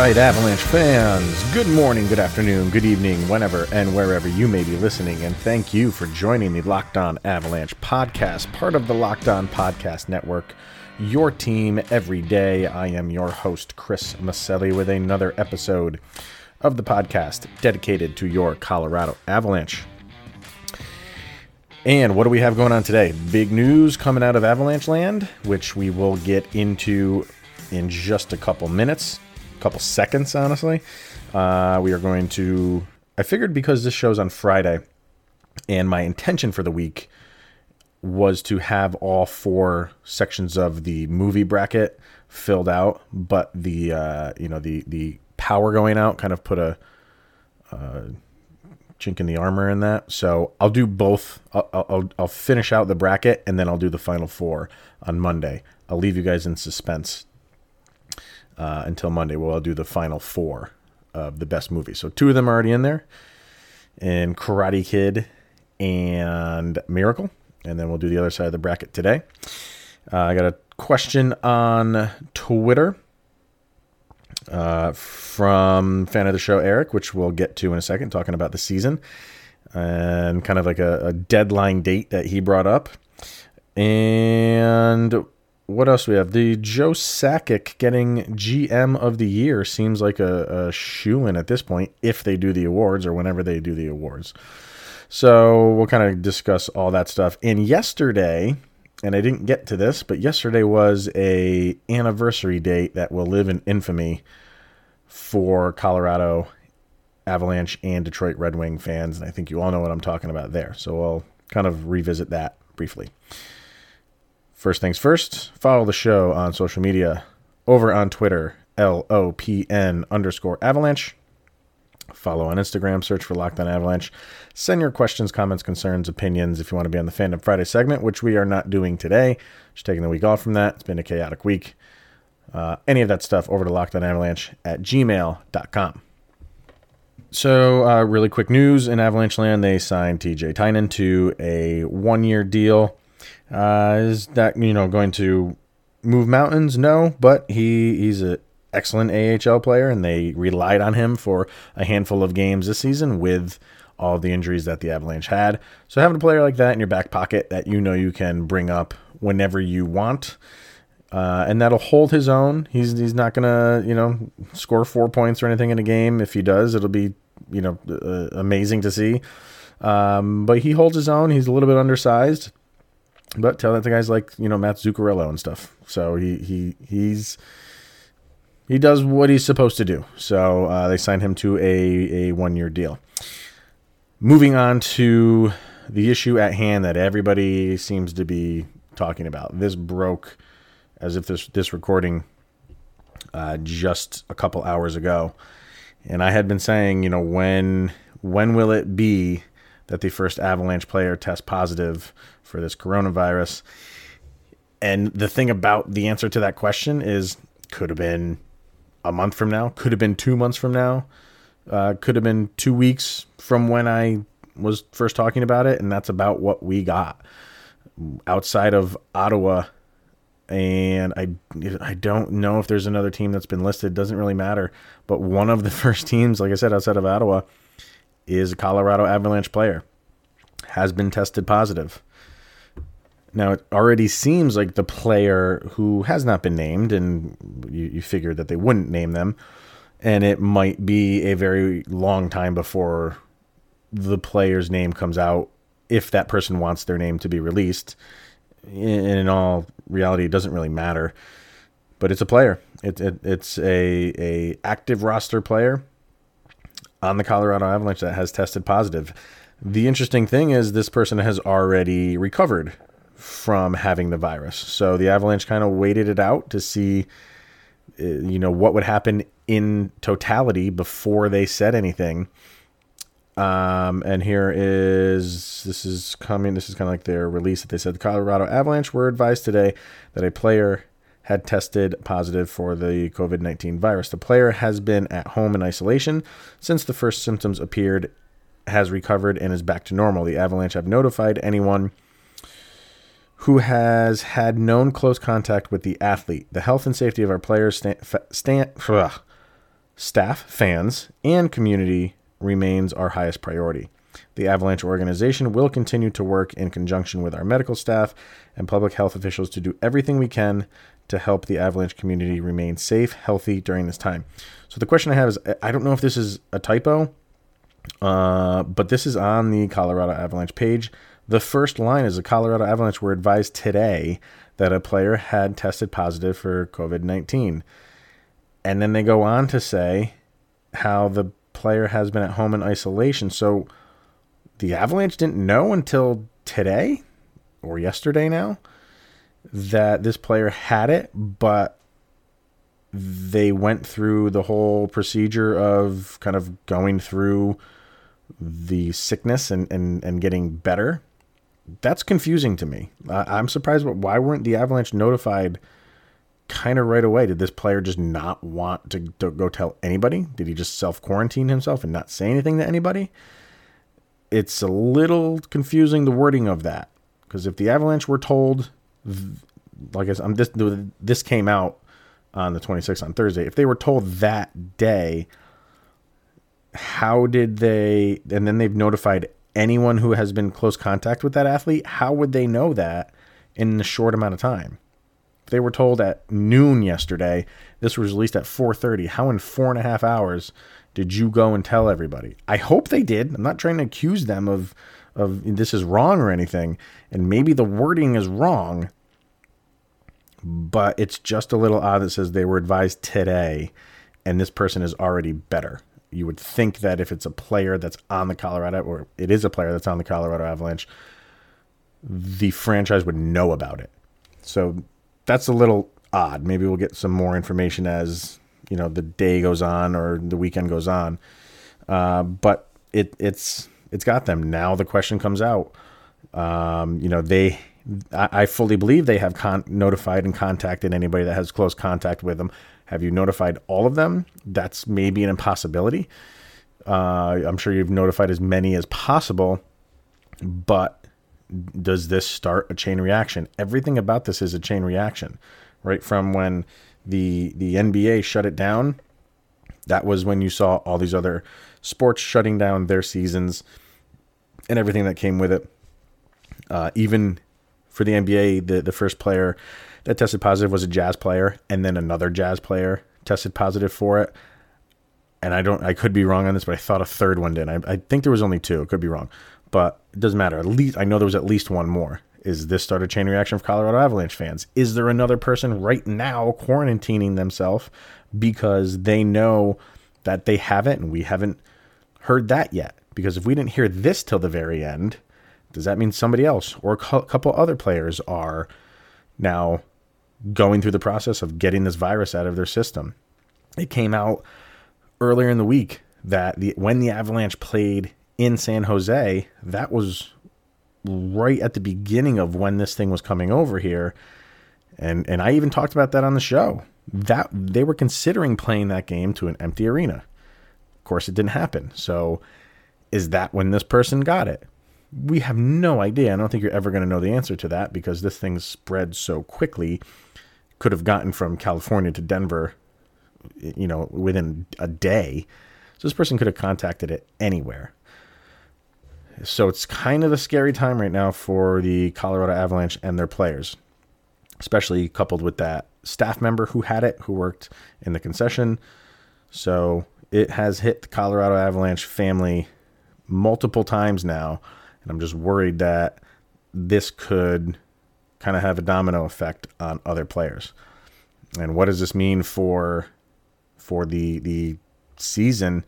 Right, Avalanche fans, good morning, good afternoon, good evening, whenever and wherever you may be listening, and thank you for joining the Locked On Avalanche podcast, part of the Locked On Podcast Network, your team every day. I am your host, Chris Maselli, with another episode of the podcast dedicated to your Colorado Avalanche. And what do we have going on today? Big news coming out of Avalanche Land, which we will get into in just a couple minutes, couple seconds, honestly. Uh, we are going to. I figured because this show's on Friday, and my intention for the week was to have all four sections of the movie bracket filled out, but the uh, you know the the power going out kind of put a uh, chink in the armor in that. So I'll do both. I'll, I'll, I'll finish out the bracket and then I'll do the final four on Monday. I'll leave you guys in suspense uh, until Monday. Well, I'll do the final four of the best movies. So two of them are already in there, and Karate Kid and Miracle, and then we'll do the other side of the bracket today. Uh, I got a question on Twitter uh, from fan of the show Eric, which we'll get to in a second, talking about the season and kind of like a, a deadline date that he brought up. And what else do we have? The Joe Sakic getting GM of the year seems like a, a shoe in at this point if they do the awards or whenever they do the awards. So we'll kind of discuss all that stuff. And yesterday, and I didn't get to this, but yesterday was a anniversary date that will live in infamy for Colorado Avalanche and Detroit Red Wing fans, and I think you all know what I'm talking about there. So I'll kind of revisit that briefly. First things first, follow the show on social media over on Twitter, L O P N underscore avalanche. Follow on Instagram, search for Locked On Avalanche. Send your questions, comments, concerns, opinions if you want to be on the Fandom Friday segment, which we are not doing today. Just taking the week off from that. It's been a chaotic week. Uh, any of that stuff over to Locked On Avalanche at gmail.com. So, uh, really quick news in Avalanche land, they signed TJ Tynan to a one year deal. Uh, is that, you know, going to move mountains? No, but he he's an excellent AHL player, and they relied on him for a handful of games this season with all the injuries that the Avalanche had. So having a player like that in your back pocket that you know you can bring up whenever you want, uh, and that'll hold his own. He's he's not gonna you know score four points or anything in a game. If he does, it'll be you know uh, amazing to see. Um, but he holds his own. He's a little bit undersized, but tell that to guys like you know Matt Zuccarello and stuff. So he he he's he does what he's supposed to do. So uh, they signed him to a a one year deal. Moving on to the issue at hand that everybody seems to be talking about. This broke as if this this recording uh, just a couple hours ago, and I had been saying, you know, when when will it be that the first Avalanche player test positive for this coronavirus? And the thing about the answer to that question is, could have been a month from now, could have been two months from now, uh, could have been two weeks from when I was first talking about it, and that's about what we got. Outside of Ottawa and I I don't know if there's another team that's been listed. Doesn't really matter. But one of the first teams, like I said, outside of Ottawa, is a Colorado Avalanche player. Has been tested positive. Now it already seems like the player who has not been named, and you, you figured that they wouldn't name them, and it might be a very long time before the player's name comes out if that person wants their name to be released in all reality, it doesn't really matter. But it's a player. It, it, it's a a active roster player on the Colorado Avalanche that has tested positive. The interesting thing is this person has already recovered from having the virus. So the Avalanche kind of waited it out to see uh, you know what would happen in totality before they said anything. Um, and here is this is coming. This is kind of like their release that they said the Colorado Avalanche were advised today that a player had tested positive for the COVID 19 virus. The player has been at home in isolation since the first symptoms appeared, has recovered, and is back to normal. The Avalanche have notified anyone who has had known close contact with the athlete. The health and safety of our players stand, stand Staff, fans, and community remains our highest priority. The Avalanche organization will continue to work in conjunction with our medical staff and public health officials to do everything we can to help the Avalanche community remain safe, healthy during this time. So the question I have is I don't know if this is a typo, uh, but this is on the Colorado Avalanche page. The first line is the Colorado Avalanche were advised today that a player had tested positive for COVID 19. And then they go on to say how the player has been at home in isolation. So the Avalanche didn't know until today or yesterday now that this player had it, but they went through the whole procedure of kind of going through the sickness and, and, and getting better. That's confusing to me. I'm surprised, but why weren't the Avalanche notified kind of right away? Did this player just not want to go tell anybody? Did he just self quarantine himself and not say anything to anybody? It's a little confusing the wording of that because if the Avalanche were told, like I said, I'm um, this this came out on the 26th on Thursday. If they were told that day, how did they? And then they've notified anyone who has been close contact with that athlete. How would they know that in a short amount of time? If they were told at noon yesterday, this was released at 4:30. How in four and a half hours did you go and tell everybody? I hope they did. I'm not trying to accuse them of of this is wrong or anything, and maybe the wording is wrong, but it's just a little odd that says they were advised today, and this person is already better. You would think that if it's a player that's on the Colorado, or it is a player that's on the Colorado Avalanche, the franchise would know about it. So that's a little odd. Maybe we'll get some more information as you know the day goes on or the weekend goes on. Uh, but it it's it's got them now. The question comes out. Um, you know they. I, fully believe they have con- notified and contacted anybody that has close contact with them. Have you notified all of them? That's maybe an impossibility. Uh, I'm sure you've notified as many as possible, but does this start a chain reaction? Everything about this is a chain reaction, right? From when the the NBA shut it down. That was when you saw all these other sports shutting down their seasons and everything that came with it. Uh, even for the NBA, the the first player that tested positive was a Jazz player, and then another Jazz player tested positive for it. And I don't, I could be wrong on this, but I thought a third one did. I, I think there was only two. It could be wrong, but it doesn't matter. At least I know there was at least one more. Is this start a chain reaction of Colorado Avalanche fans? Is there another person right now quarantining themselves because they know that they haven't and we haven't heard that yet? Because if we didn't hear this till the very end, does that mean somebody else or a couple other players are now going through the process of getting this virus out of their system? It came out earlier in the week that the when the Avalanche played in San Jose, that was right at the beginning of when this thing was coming over here. And and I even talked about that on the show. That they were considering playing that game to an empty arena. Of course it didn't happen. So is that when this person got it? We have no idea. I don't think you're ever going to know the answer to that because this thing spread so quickly. Could have gotten from California to Denver, you know, within a day. So this person could have contacted it anywhere. So it's kind of a scary time right now for the Colorado Avalanche and their players, especially coupled with that staff member who had it, who worked in the concession. So it has hit the Colorado Avalanche family multiple times now. And I'm just worried that this could kind of have a domino effect on other players. And what does this mean for for the the season?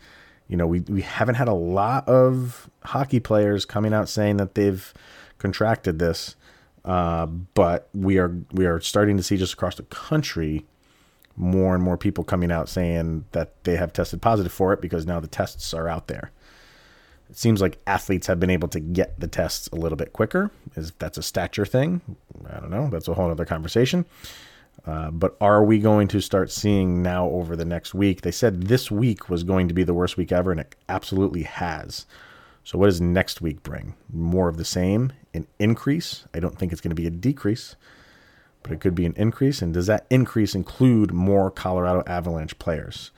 you know, we, we haven't had a lot of hockey players coming out saying that they've contracted this, uh, but we are we are starting to see just across the country more and more people coming out saying that they have tested positive for it because now the tests are out there. It seems like athletes have been able to get the tests a little bit quicker. Is that's a stature thing? I don't know. That's a whole other conversation. Uh, but are we going to start seeing now over the next week? They said this week was going to be the worst week ever, and it absolutely has. So, what does next week bring? More of the same? An increase? I don't think it's going to be a decrease, but it could be an increase. And does that increase include more Colorado Avalanche players?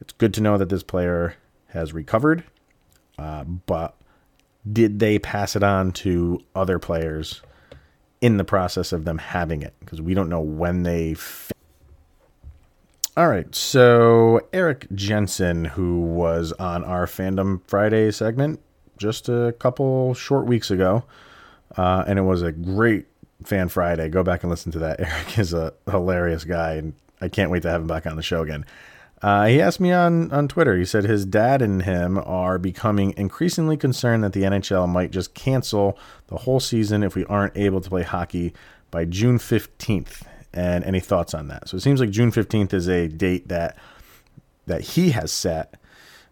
It's good to know that this player has recovered, uh, but did they pass it on to other players in the process of them having it? Because we don't know when they. All right, so Eric Jensen, who was on our Fandom Friday segment just a couple short weeks ago, uh, and it was a great Fan Friday. Go back and listen to that. Eric is a hilarious guy, and I can't wait to have him back on the show again. Uh, he asked me on, on Twitter. He said his dad and him are becoming increasingly concerned that the NHL might just cancel the whole season if we aren't able to play hockey by June 15th. And any thoughts on that? So it seems like June 15th is a date that that he has set.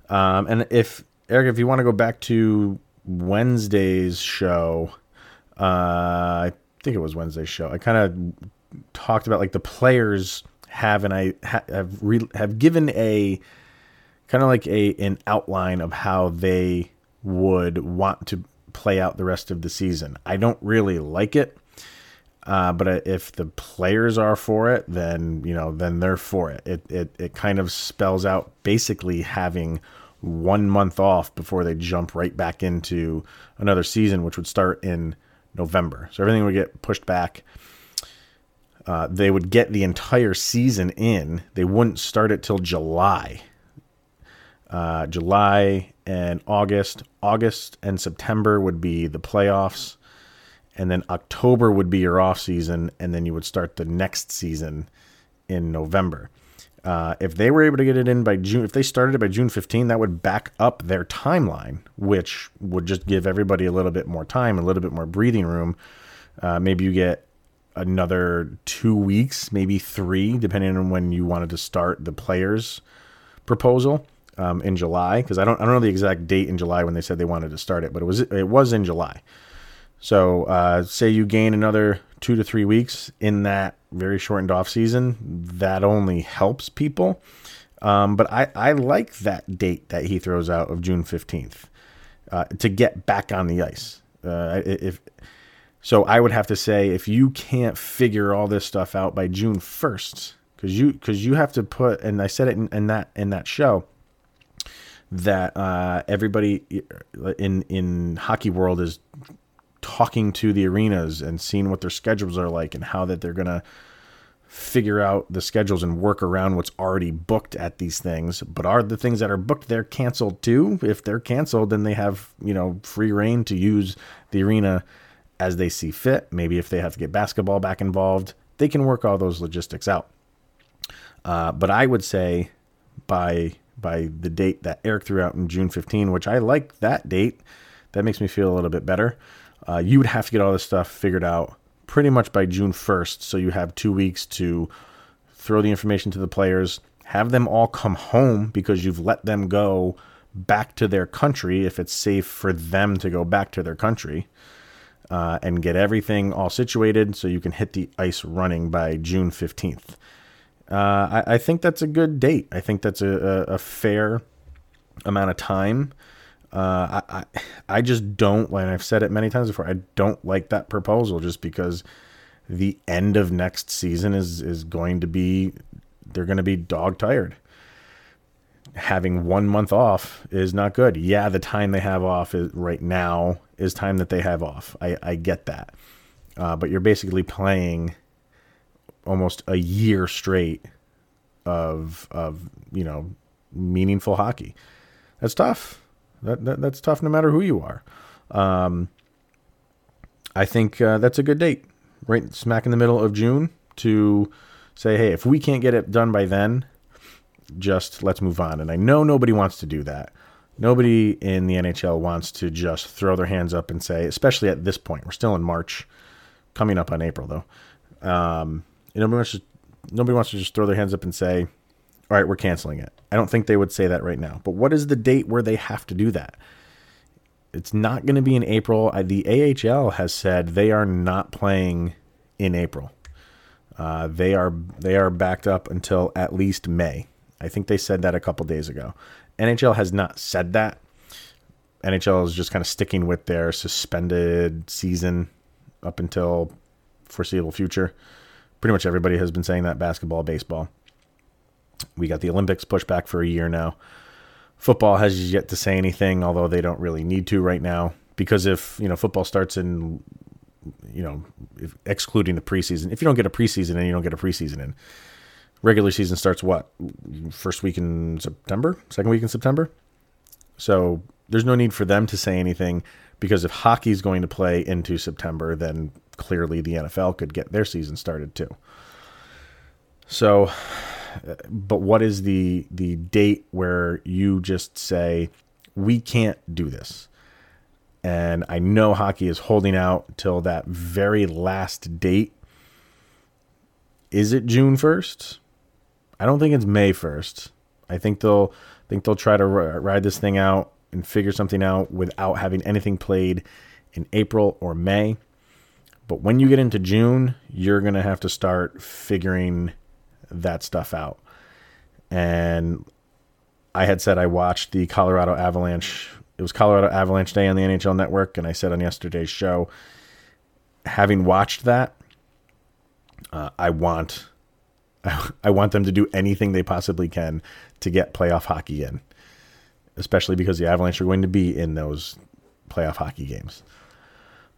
Um, and if Eric, if you want to go back to Wednesday's show, uh, I think it was Wednesday's show. I kind of talked about like the players have and I have re- have given a kind of like a an outline of how they would want to play out the rest of the season. I don't really like it, uh, but if the players are for it, then you know then they're for it. It it it kind of spells out basically having one month off before they jump right back into another season, which would start in November. So everything would get pushed back uh, they would get the entire season in. They wouldn't start it till July. Uh, July and August. August and September would be the playoffs. And then October would be your off season. And then you would start the next season in November. Uh, if they were able to get it in by June, if they started it by June 15, that would back up their timeline, which would just give everybody a little bit more time, a little bit more breathing room. Uh, maybe you get another two weeks, maybe three, depending on when you wanted to start the players proposal um, in July. Because I don't I don't know the exact date in July when they said they wanted to start it, but it was it was in July. So uh, say you gain another two to three weeks in that very shortened off season, that only helps people. Um, but I, I like that date that he throws out of June 15th uh, to get back on the ice. Uh, if so I would have to say if you can't figure all this stuff out by June 1st, because you because you have to put and I said it in, in that in that show that uh, everybody in in hockey world is talking to the arenas and seeing what their schedules are like and how that they're gonna figure out the schedules and work around what's already booked at these things. But are the things that are booked there canceled too? If they're canceled, then they have you know free reign to use the arena as they see fit. Maybe if they have to get basketball back involved, they can work all those logistics out. Uh, but I would say by by the date that Eric threw out in June 15, which I like that date, that makes me feel a little bit better. Uh, you would have to get all this stuff figured out pretty much by June 1st, so you have two weeks to throw the information to the players, have them all come home because you've let them go back to their country if it's safe for them to go back to their country uh, and get everything all situated so you can hit the ice running by June 15th. Uh, I, I, think that's a good date. I think that's a, a, a fair amount of time. Uh, I, I, I just don't, and I've said it many times before, I don't like that proposal just because the end of next season is, is going to be, they're going to be dog tired having one month off is not good. Yeah, the time they have off is right now is time that they have off. I, I get that. Uh, but you're basically playing almost a year straight of of you know meaningful hockey. That's tough. That, that that's tough no matter who you are. Um, I think uh, that's a good date, right smack in the middle of June, to say, hey, if we can't get it done by then, just let's move on. And I know nobody wants to do that. Nobody in the NHL wants to just throw their hands up and say, especially at this point, we're still in March, coming up on April though. Um, nobody wants to, nobody wants to just throw their hands up and say, all right, we're canceling it. I don't think they would say that right now. But what is the date where they have to do that? It's not going to be in April. The AHL has said they are not playing in April. Uh, they are they are backed up until at least May. I think they said that a couple days ago. NHL has not said that. NHL is just kind of sticking with their suspended season up until foreseeable future. Pretty much everybody has been saying that basketball, baseball. We got the Olympics pushed back for a year now. Football has yet to say anything, although they don't really need to right now. Because if you know football starts in, you know, if, excluding the preseason, if you don't get a preseason in, you don't get a preseason in. Regular season starts what first week in September, second week in September. So there's no need for them to say anything because if hockey's going to play into September, then clearly the NFL could get their season started too. So, but what is the the date where you just say we can't do this? And I know hockey is holding out till that very last date. Is it June 1st? I don't think it's May 1st. I think they'll think they'll try to ride this thing out and figure something out without having anything played in April or May. But when you get into June, you're to have to start figuring that stuff out. And I had said I watched the Colorado Avalanche. It was Colorado Avalanche Day on the NHL Network, and I said on yesterday's show, having watched that, uh, I want, I want them to do anything they possibly can to get playoff hockey in, especially because the Avalanche are going to be in those playoff hockey games.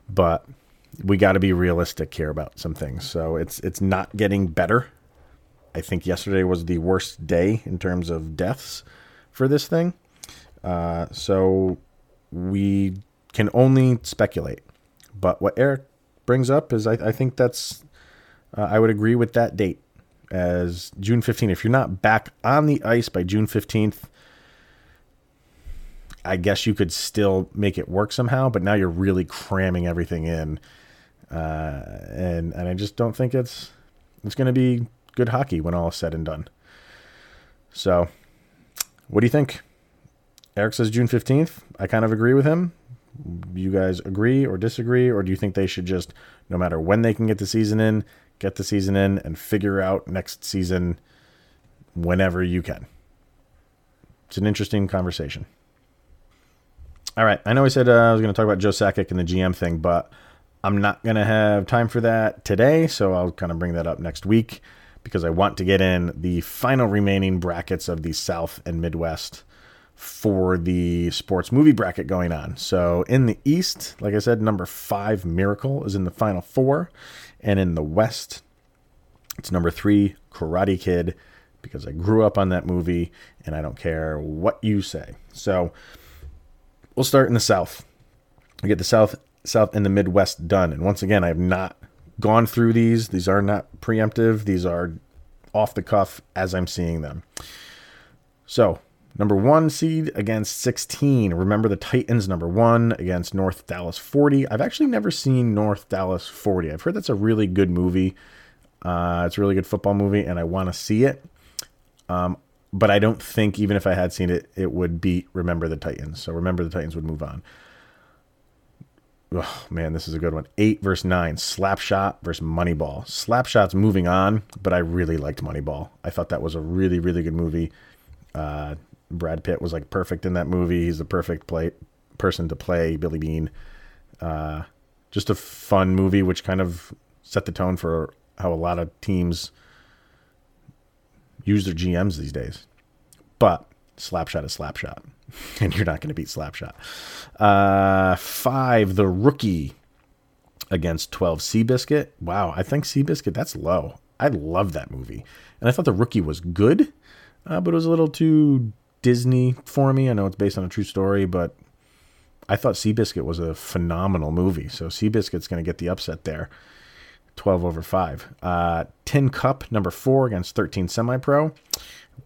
But we got to be realistic here about some things. So it's it's not getting better. I think yesterday was the worst day in terms of deaths for this thing. Uh, so we can only speculate. But what Eric brings up is I, I think that's uh, I would agree with that date as June 15th. If you're not back on the ice by June 15th, I guess you could still make it work somehow, but now you're really cramming everything in uh, and and I just don't think it's it's going to be good hockey when all is said and done. So, what do you think? Eric says June 15th. I kind of agree with him. You guys agree or disagree, or do you think they should just, no matter when they can get the season in, get the season in and figure out next season whenever you can? It's an interesting conversation. All right. I know I said uh, I was going to talk about Joe Sakic and the GM thing, but I'm not going to have time for that today, so I'll kind of bring that up next week because I want to get in the final remaining brackets of the South and Midwest for the sports movie bracket going on. So in the East, like I said, number five, Miracle, is in the final four. And in the West, it's number three, Karate Kid, because I grew up on that movie and I don't care what you say. So we'll start in the South. We get the South South and the Midwest done. And once again, I have not gone through these. These are not preemptive. These are off the cuff as I'm seeing them. So, number one seed against 16. Remember the Titans, number one against North Dallas 40. I've actually never seen North Dallas 40. I've heard that's a really good movie. Uh, it's a really good football movie, and I want to see it. Um, but I don't think, even if I had seen it, it would beat Remember the Titans. So, Remember the Titans would move on oh man, this is a good one. Eight versus nine, Slapshot versus Moneyball. Slapshot's moving on, but I really liked Moneyball. I thought that was a really, really good movie. Uh, Brad Pitt was like perfect in that movie. He's the perfect play person to play Billy Beane. Uh, just a fun movie, which kind of set the tone for how a lot of teams use their GMs these days. But Slapshot is Slapshot. and you're not going to beat Slapshot. Uh, five, the rookie against 12, Seabiscuit. Wow, I think Seabiscuit, that's low. I love that movie. And I thought the rookie was good, uh, but it was a little too Disney for me. I know it's based on a true story, but I thought Seabiscuit was a phenomenal movie. So Seabiscuit's going to get the upset there. 12 over 5. Uh, Tin Cup, number 4 against 13 Semi Pro.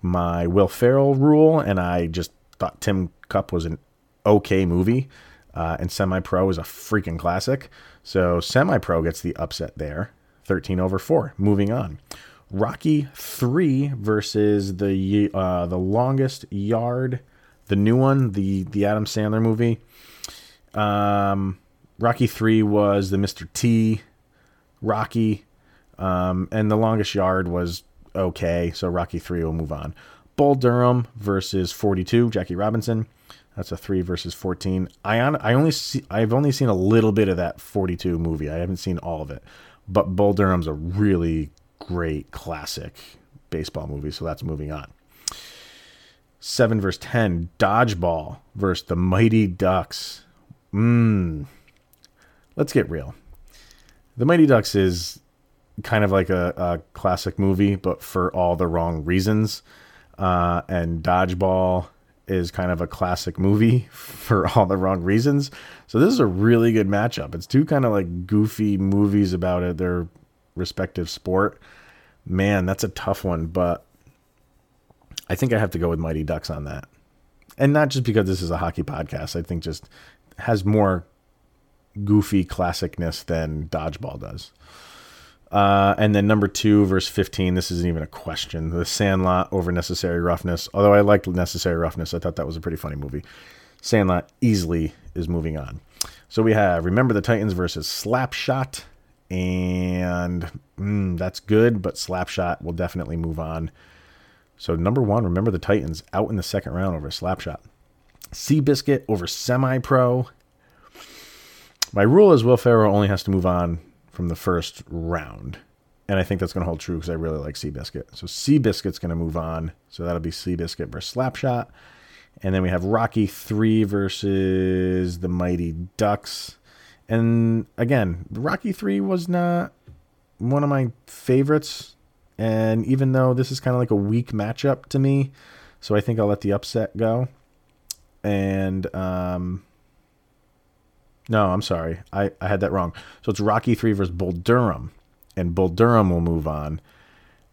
My Will Ferrell rule, and I just thought Tin Cup was an okay movie, uh, and Semi Pro is a freaking classic. So Semi Pro gets the upset there, 13 over 4. Moving on. Rocky 3 versus the uh, the longest yard, the new one, the the Adam Sandler movie. Um, Rocky 3 was the Mr. T Rocky, um, and the longest yard was okay. So Rocky 3 will move on. Bull Durham versus 42, Jackie Robinson. That's a three versus 14. I on, I only see I've only seen a little bit of that 42 movie. I haven't seen all of it, but Bull Durham's a really great classic baseball movie, so that's moving on. 7 verse 10, Dodgeball versus the Mighty Ducks. Mmm. Let's get real. The Mighty Ducks is kind of like a, a classic movie, but for all the wrong reasons. Uh, and Dodgeball is kind of a classic movie for all the wrong reasons. So this is a really good matchup. It's two kind of like goofy movies about it, their respective sport. Man, that's a tough one, but I think I have to go with Mighty Ducks on that. And not just because this is a hockey podcast. I think just has more goofy classicness than Dodgeball does. Uh, and then number two, verse 15, this isn't even a question. The Sandlot over Necessary Roughness. Although I liked Necessary Roughness, I thought that was a pretty funny movie. Sandlot easily is moving on. So we have Remember the Titans versus Slapshot. And mm, that's good, but Slapshot will definitely move on. So number one, Remember the Titans out in the second round over Slapshot. Seabiscuit over Semi Pro. My rule is Will Ferrell only has to move on from the first round. And I think that's going to hold true because I really like Seabiscuit. So Seabiscuit's going to move on. So that'll be Seabiscuit versus Slapshot. And then we have Rocky 3 versus the Mighty Ducks. And again, Rocky 3 was not one of my favorites. And even though this is kind of like a weak matchup to me, so I think I'll let the upset go. And um, no, I'm sorry. I, I had that wrong. So it's Rocky 3 versus Bull Durham. And Bull Durham will move on.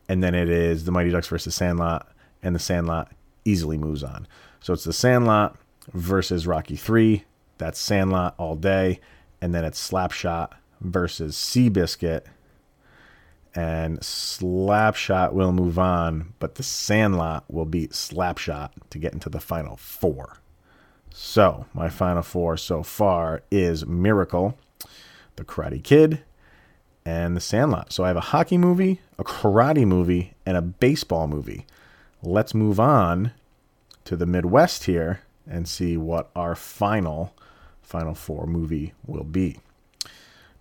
And then it is the Mighty Ducks versus Sandlot. And the Sandlot easily moves on. So it's the Sandlot versus Rocky 3. That's Sandlot all day. And then it's Slapshot versus Seabiscuit. And Slapshot will move on. But the Sandlot will beat Slapshot to get into the final four. So, my final four so far is Miracle, The Karate Kid, and The Sandlot. So, I have a hockey movie, a karate movie, and a baseball movie. Let's move on to the Midwest here and see what our final final four movie will be.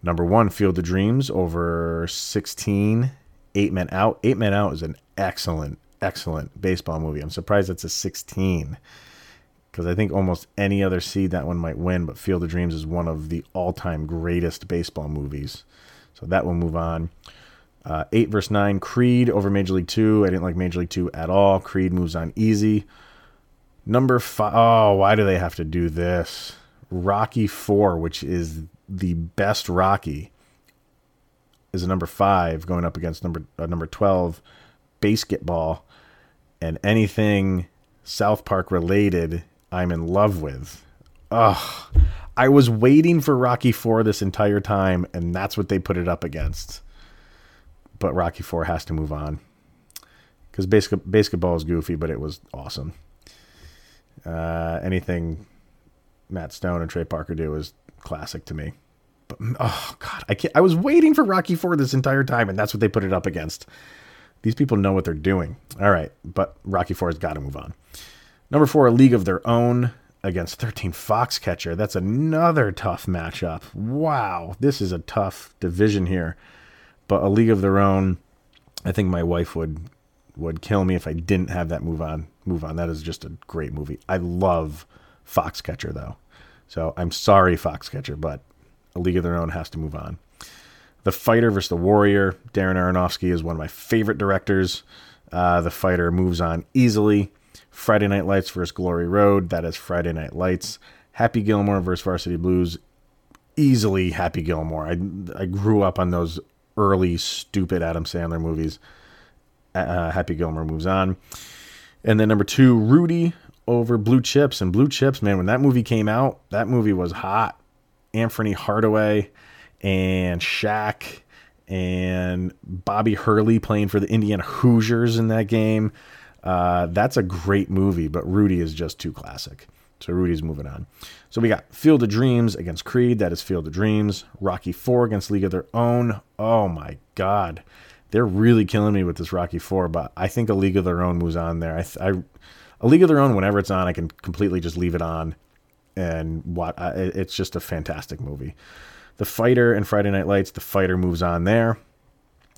Number one, Field of Dreams over 16, Eight Men Out. Eight Men Out is an excellent, excellent baseball movie. I'm surprised it's a 16 because I think almost any other seed that one might win, but Field of Dreams is one of the all time greatest baseball movies. So that will move on. Uh, 8 verse 9, Creed over Major League 2. I didn't like Major League 2 at all. Creed moves on easy. Number 5, oh, why do they have to do this? Rocky 4, which is the best Rocky, is a number 5 going up against number uh, number 12, BASEketball. And anything South Park related I'm in love with. Ugh. I was waiting for Rocky 4 this entire time, and that's what they put it up against. But Rocky 4 has to move on. Because BASEketball is goofy, but it was awesome. Uh, anything Matt Stone and Trey Parker do is classic to me. But oh god, I can't. I was waiting for Rocky Four this entire time, and that's what they put it up against. These people know what they're doing. All right, but Rocky Four has got to move on. Number four, a league of their own against 13 Foxcatcher. That's another tough matchup. Wow, this is a tough division here. But a league of their own, I think my wife would would kill me if I didn't have that move on. Move on. That is just a great movie. I love Foxcatcher though. So I'm sorry, Foxcatcher, but a league of their own has to move on. The Fighter versus the Warrior. Darren Aronofsky is one of my favorite directors. Uh, the Fighter moves on easily. Friday Night Lights versus Glory Road. That is Friday Night Lights. Happy Gilmore versus Varsity Blues. Easily Happy Gilmore. I, I grew up on those early, stupid Adam Sandler movies. Uh, Happy Gilmore moves on. And then number two, Rudy over Blue Chips. And Blue Chips, man, when that movie came out, that movie was hot. Anthony Hardaway and Shaq and Bobby Hurley playing for the Indiana Hoosiers in that game. Uh, that's a great movie, but Rudy is just too classic. So Rudy's moving on. So we got Field of Dreams against Creed. That is Field of Dreams. Rocky Four against League of Their Own. Oh my God, they're really killing me with this Rocky Four. But I think a League of Their Own moves on there. I, I a League of Their Own. Whenever it's on, I can completely just leave it on, and what it's just a fantastic movie. The Fighter and Friday Night Lights. The Fighter moves on there.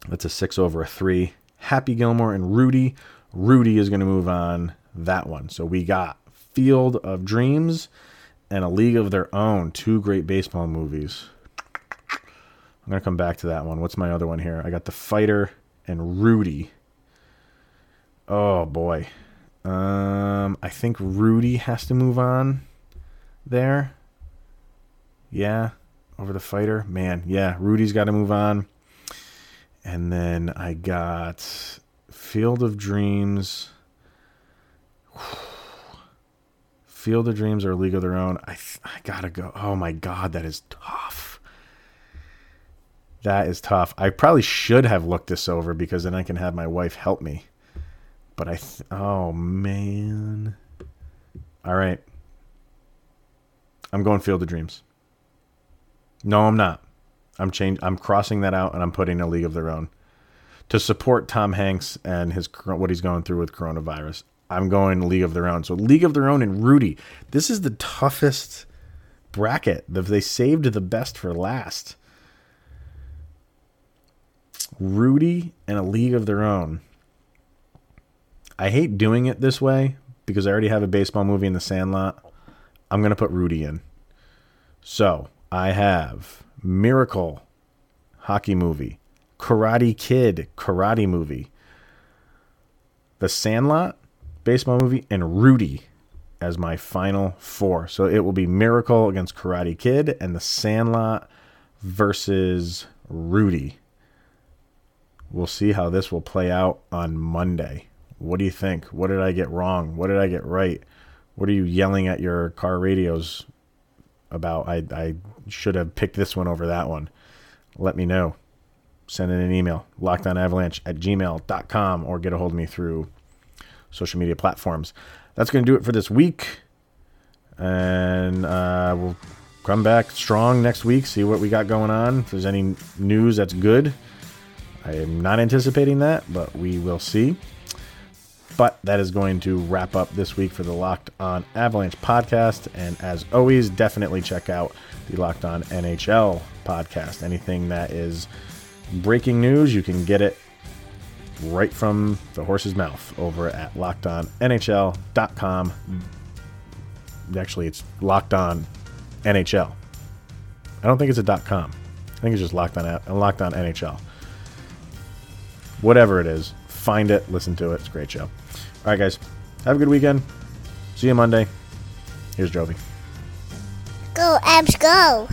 That's a six over a three. Happy Gilmore and Rudy. Rudy is going to move on that one. So we got Field of Dreams and A League of Their Own, two great baseball movies. I'm going to come back to that one. What's my other one here? I got The Fighter and Rudy. Oh boy. Um I think Rudy has to move on there. Yeah, over the fighter. Man, yeah, Rudy's got to move on. And then I got Field of Dreams. Field of Dreams or League of Their Own. I I gotta go. Oh my god, that is tough. That is tough. I probably should have looked this over because then I can have my wife help me. But I, th- oh man. All right. I'm going Field of Dreams. No, I'm not. I'm change. I'm crossing that out and I'm putting a League of Their Own to support Tom Hanks and his what he's going through with coronavirus. I'm going League of Their Own. So League of Their Own and Rudy. This is the toughest bracket. They saved the best for last. Rudy and a League of Their Own. I hate doing it this way because I already have a baseball movie in the Sandlot. I'm to put Rudy in. So I have Miracle, hockey movie, Karate Kid, karate movie, The Sandlot, baseball movie, and Rudy as my final four. So it will be Miracle against Karate Kid and The Sandlot versus Rudy. We'll see how this will play out on Monday. What do you think? What did I get wrong? What did I get right? What are you yelling at your car radios about? I, I should have picked this one over that one. Let me know. Send in an email, lockedonavalanche at gmail.com, or get a hold of me through social media platforms. That's going to do it for this week. And uh, we'll come back strong next week, see what we got going on. If there's any news that's good, I am not anticipating that, but we will see. But that is going to wrap up this week for the Locked On Avalanche podcast. And as always, definitely check out the Locked On NHL podcast. Anything that is breaking news, you can get it right from the horse's mouth over at lockedonnhl.com. Actually, it's locked on NHL. I don't think it's a .com. I think it's just locked on locked on NHL. Whatever it is, find it, listen to it. It's a great show. All right, guys. Have a good weekend. See you Monday. Here's Jovi. Go, Abs, go.